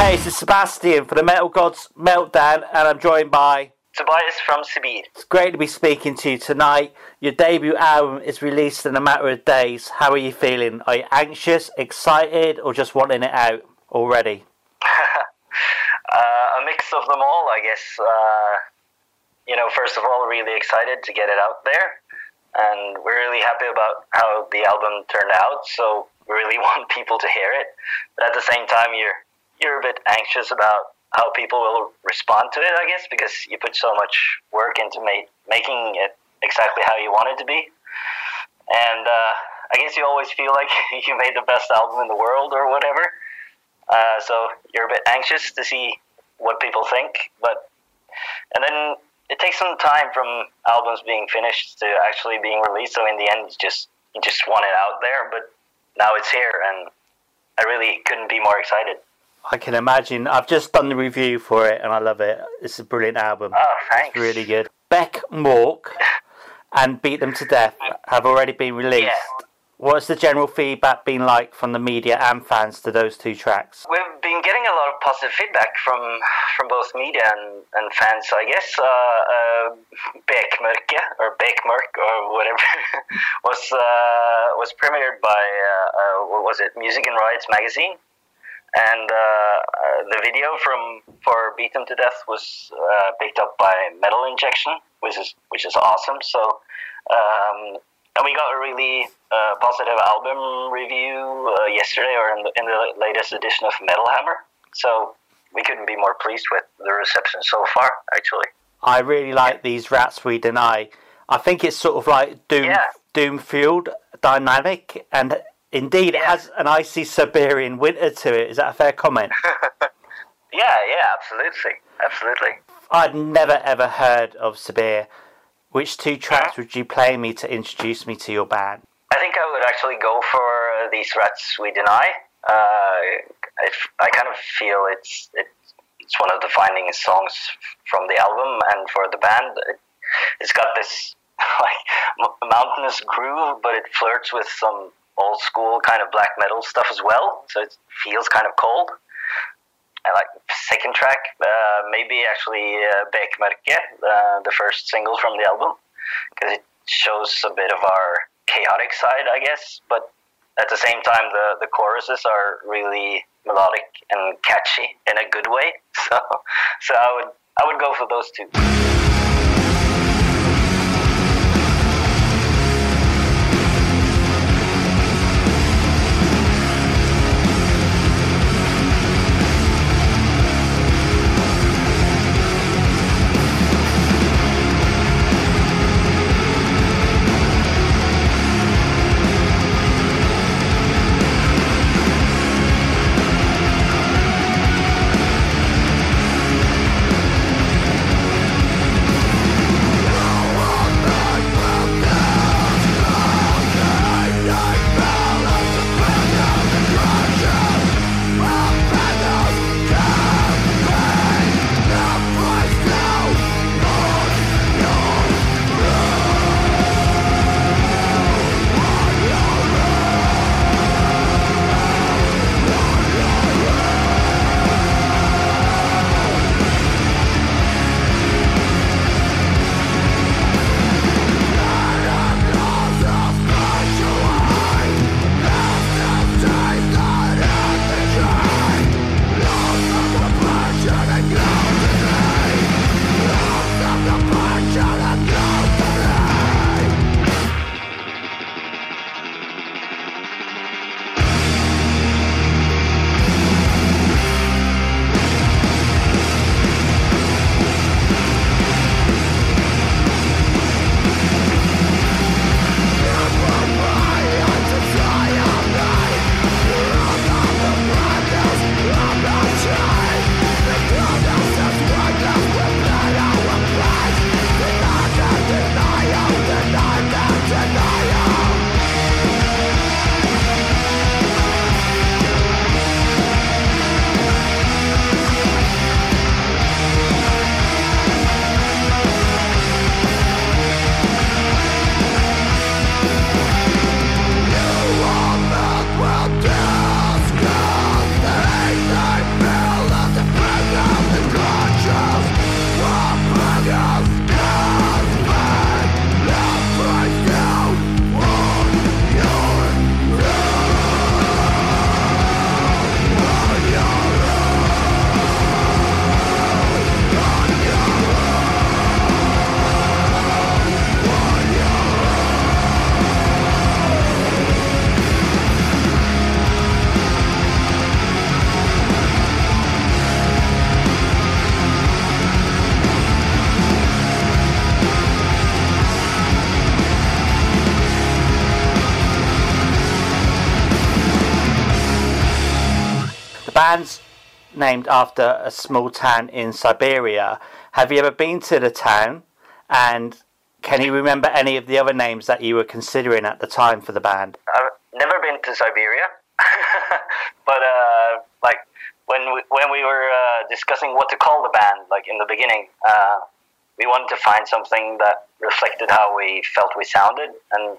Hey, this is Sebastian for the Metal Gods Meltdown, and I'm joined by Tobias from Sibiir. It's great to be speaking to you tonight. Your debut album is released in a matter of days. How are you feeling? Are you anxious, excited, or just wanting it out already? uh, a mix of them all, I guess. Uh, you know, first of all, really excited to get it out there, and we're really happy about how the album turned out. So we really want people to hear it, but at the same time, you're you're a bit anxious about how people will respond to it, I guess, because you put so much work into make, making it exactly how you want it to be. And uh, I guess you always feel like you made the best album in the world or whatever. Uh, so you're a bit anxious to see what people think, but and then it takes some time from albums being finished to actually being released. So in the end, you just you just want it out there, but now it's here, and I really couldn't be more excited. I can imagine. I've just done the review for it and I love it. It's a brilliant album. Oh, thanks. It's really good. Beck Mork and Beat Them to Death have already been released. Yeah. What's the general feedback been like from the media and fans to those two tracks? We've been getting a lot of positive feedback from from both media and, and fans. I guess uh, uh, Bekmørke or Bekmørk or whatever was uh, was premiered by uh, uh, what was it Music and Rights magazine and uh, uh, the video from for Beat Them to Death was uh, picked up by Metal Injection, which is which is awesome. So, um, and we got a really uh, positive album review uh, yesterday, or in the, in the latest edition of Metal Hammer. So we couldn't be more pleased with the reception so far. Actually, I really like these Rats We Deny. I think it's sort of like Doom Yeah. Doom fueled dynamic and Indeed, it has an icy Siberian winter to it. Is that a fair comment? yeah, yeah, absolutely, absolutely. I'd never ever heard of Sibiir. Which two tracks would you play me to introduce me to your band? I think I would actually go for uh, these rats we deny. Uh, I, I kind of feel it's it, it's one of the defining songs from the album and for the band. It, it's got this like mountainous groove, but it flirts with some old school kind of black metal stuff as well. So it feels kind of cold. I like second track, uh, maybe actually uh, Bekmørke, uh, the first single from the album, because it shows a bit of our chaotic side, I guess. But at the same time, the, the choruses are really melodic and catchy in a good way. So, so I would I would go for those two. Named after a small town in Siberia. Have you ever been to the town? And can you remember any of the other names that you were considering at the time for the band? I've never been to Siberia, but uh, like when we, when we were uh, discussing what to call the band, like in the beginning, uh, we wanted to find something that reflected how we felt we sounded, and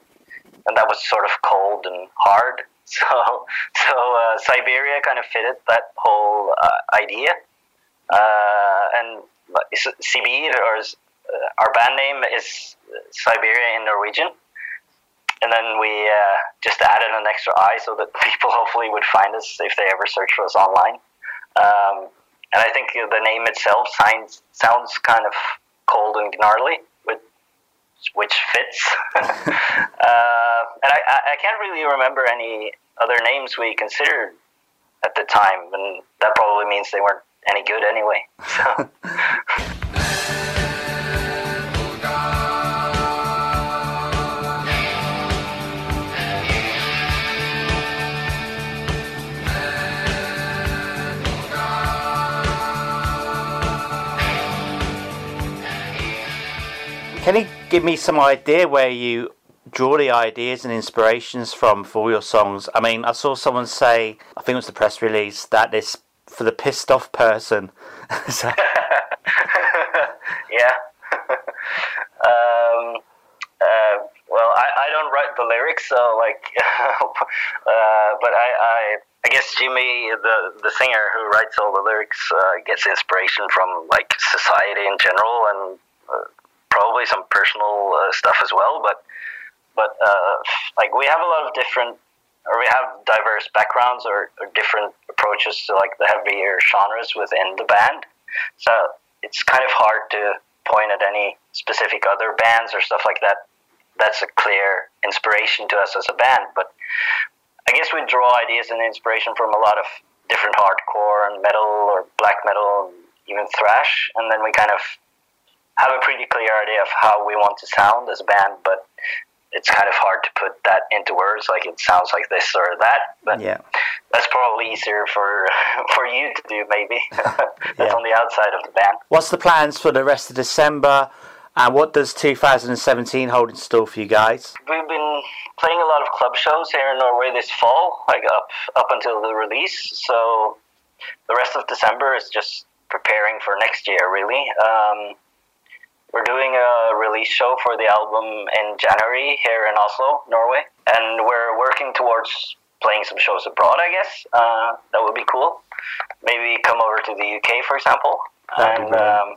and that was sort of cold and hard. So so uh, Siberia kind of fitted that whole uh, idea, uh, and Sibir or uh, our band name is Siberia in Norwegian. And then we uh, just added an extra I so that people hopefully would find us if they ever search for us online. Um, and I think the name itself sounds, sounds kind of cold and gnarly, which, fits. uh, and I, I can't really remember any other names we considered at the time, and that probably means they weren't any good anyway. So. give me some idea where you draw the ideas and inspirations from for your songs? I mean, I saw someone say, I think it was the press release, that this for the pissed off person. so. yeah. um, uh, well, I, I don't write the lyrics, so like, uh, but I, I I guess Jimmy, the the singer who writes all the lyrics, uh, gets inspiration from like society in general and uh, probably some personal uh, stuff as well. But but uh, like we have a lot of different, or we have diverse backgrounds or, or different approaches to like the heavier genres within the band. So it's kind of hard to point at any specific other bands or stuff like that. That's a clear inspiration to us as a band. But I guess we draw ideas and inspiration from a lot of different hardcore and metal or black metal, even thrash, and then we kind of have a pretty clear idea of how we want to sound as a band, but it's kind of hard to put that into words. Like it sounds like this or that, but yeah. that's probably easier for for you to do. Maybe that's yeah. on the outside of the band. What's the plans for the rest of December? And what does 2017 hold in store for you guys? We've been playing a lot of club shows here in Norway this fall, like up up until the release. So the rest of December is just preparing for next year, really. Um, we're doing a release show for the album in January here in Oslo, Norway, and we're working towards playing some shows abroad. I guess uh, that would be cool. Maybe come over to the UK, for example, That'd and um,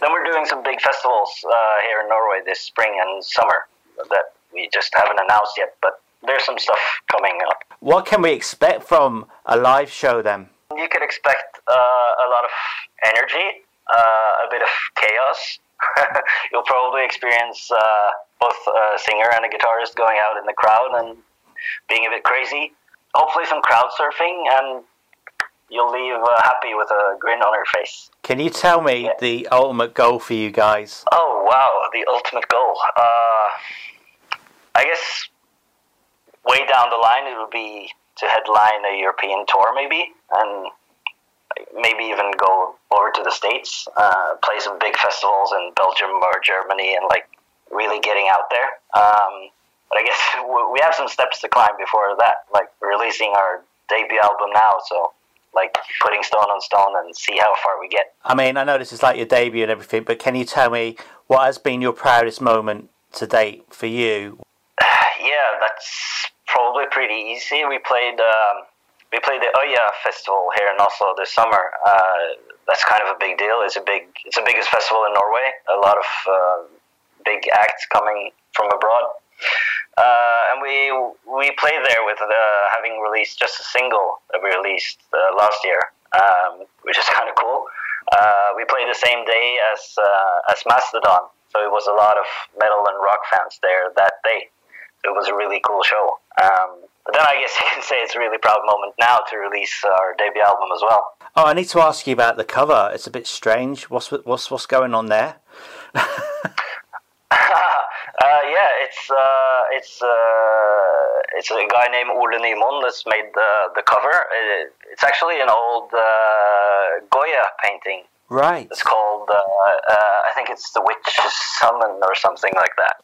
then we're doing some big festivals uh, here in Norway this spring and summer that we just haven't announced yet, but there's some stuff coming up. What can we expect from a live show then? You could expect uh, a lot of energy, uh, a bit of chaos, you'll probably experience uh, both a singer and a guitarist going out in the crowd and being a bit crazy. Hopefully, some crowd surfing, and you'll leave uh, happy with a grin on your face. Can you tell me yeah. the ultimate goal for you guys? Oh wow, the ultimate goal. Uh, I guess way down the line it would be to headline a European tour, maybe, and maybe even go over to the states, uh, play some big festivals in Belgium or Germany, and like really getting out there. Um, but I guess we have some steps to climb before that, like releasing our debut album now. So like putting stone on stone and see how far we get. I mean, I know this is like your debut and everything, but can you tell me what has been your proudest moment to date for you? Yeah, that's probably pretty easy. We played. Um, we played the Øya festival here in Oslo this summer. Uh, that's kind of a big deal. It's a big, it's the biggest festival in Norway. A lot of uh, big acts coming from abroad, uh, and we we played there with uh, having released just a single that we released uh, last year, um, which is kind of cool. Uh, we played the same day as as Mastodon, so it was a lot of metal and rock fans there that day. So it was a really cool show. Um, but then I guess you can say it's a really proud moment now to release our debut album as well. Oh, I need to ask you about the cover. It's a bit strange. What's what's what's going on there? Uh, yeah, it's uh, it's uh, it's a guy named Ole Nymoen that's made the the cover. It, it's actually an old uh, Goya painting. Right. It's called uh, uh, I think it's the Witch's Summon or something like that.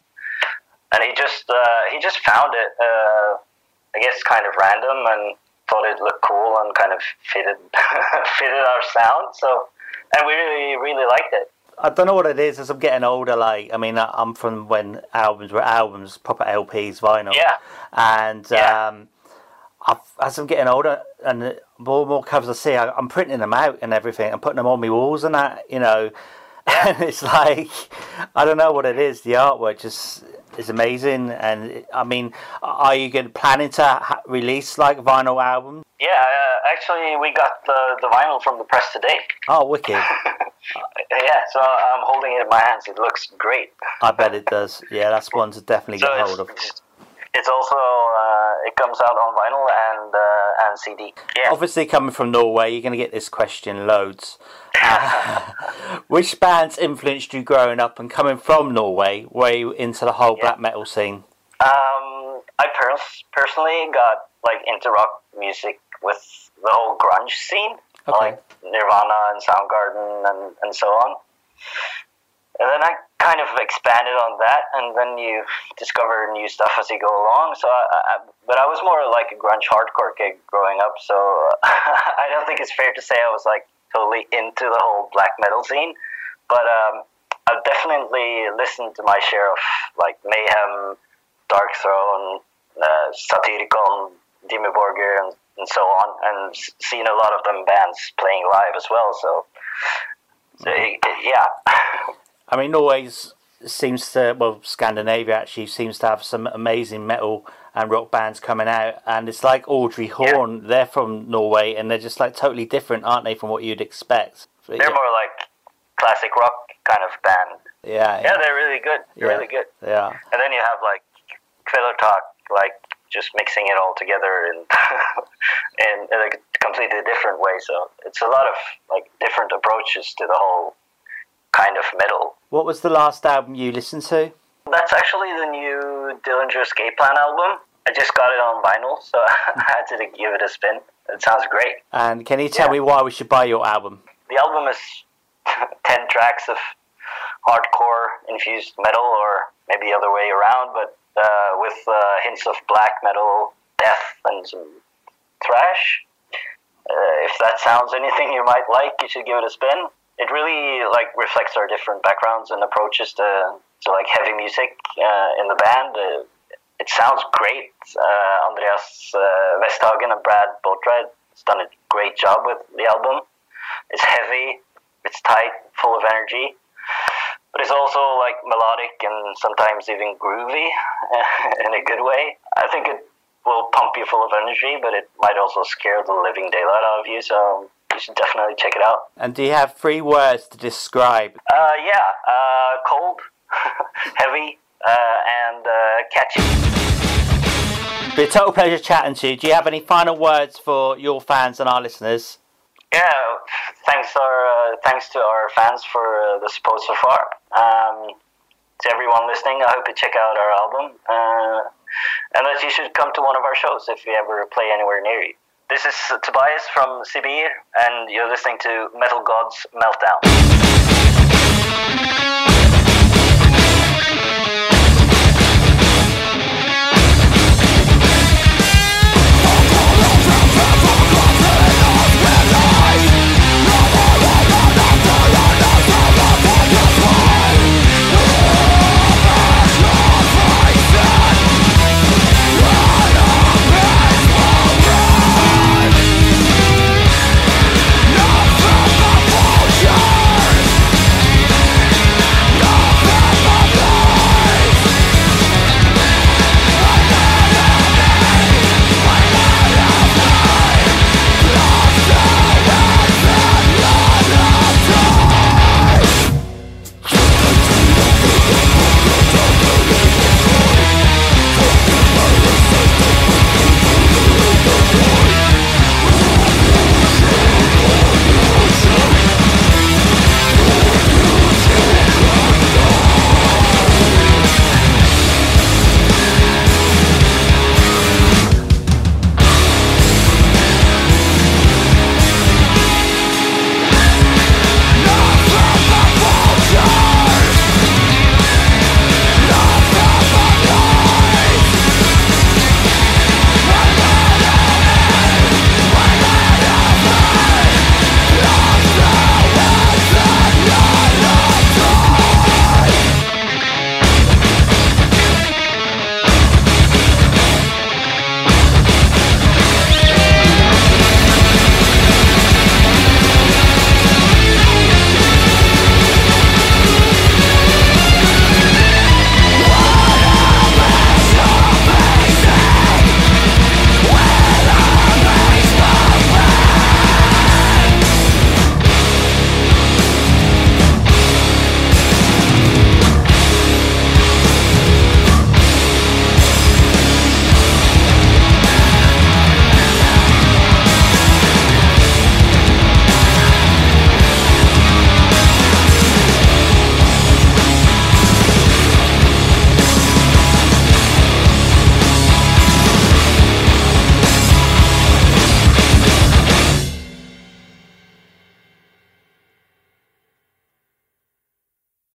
And he just uh, he just found it. I guess kind of random and thought it looked cool and kind of fitted fitted our sound. So and we really really liked it. I don't know what it is as I'm getting older. Like, I mean, I'm from when albums were albums, proper LPs, vinyl. Yeah. And Yeah. um, as I'm getting older and the more and more covers I see, I, I'm printing them out and everything. I'm putting them on my walls and that, you know. And it's like, I don't know what it is. The artwork just is amazing. And I mean, are you going planning to ha- release like vinyl albums? Yeah, uh, actually, we got the the vinyl from the press today. Oh, wicked. Yeah, so I'm holding it in my hands. It looks great. I bet it does. Yeah, that's one to definitely So get hold of. it's, it's also uh, it comes out on vinyl and uh, CD. Yeah. Obviously, coming from Norway, you're going to get this question loads. Uh, which bands influenced you growing up and coming from Norway? Were you into the whole black metal scene? Um, I pers- personally got like into rock music with the whole grunge scene, Okay. like Nirvana and Soundgarden and, and so on. And then I kind of expanded on that, and then you discover new stuff as you go along. So, I, I, but I was more like a grunge hardcore kid growing up. So I don't think it's fair to say I was like totally into the whole black metal scene. But um, I've definitely listened to my share of like Mayhem, Darkthrone, uh, Satyricon, Dimmu Borgir, and, and so on, and s- seen a lot of them bands playing live as well. So, so it- yeah. I mean, Norway's seems to, well, Scandinavia actually seems to have some amazing metal and rock bands coming out. And it's like Audrey Horne, they're from Norway and they're just like totally different, aren't they, from what you'd expect? They're more like classic rock kind of band. Yeah, Yeah, they're really good. They're Yeah. really good. yeah. And then you have like Kvelertak, like just mixing it all together in in, in a completely different way. So it's a lot of like different approaches to the whole kind of metal. What was the last album you listened to? That's actually the new Dillinger Escape Plan album. I just got it on vinyl, so I had to give it a spin. It sounds great. And can you tell Yeah. me why we should buy your album? The album is 10 tracks of hardcore infused metal, or maybe the other way around, but uh, with uh, hints of black metal, death, and some thrash. Uh, if that sounds anything you might like, you should give it a spin. It really like reflects our different backgrounds and approaches to, to like heavy music uh, in the band. Uh, it sounds great. Uh, Andreas uh, Westhagen and Brad Boatwright has done a great job with the album. It's heavy, it's tight, full of energy, but it's also like melodic and sometimes even groovy in a good way. I think it will pump you full of energy, but it might also scare the living daylight out of you. So you should definitely check it out. And do you have three words to describe? Uh, yeah, uh, cold, heavy, uh, and uh, catchy. Been a total pleasure chatting to you. Do you have any final words for your fans and our listeners? Yeah, thanks our uh, thanks to our fans for uh, the support so far. Um, to everyone listening, I hope you check out our album, uh, and that you should come to one of our shows if we ever play anywhere near you. This is Tobias from Sibiir, and you're listening to Metal Gods Meltdown.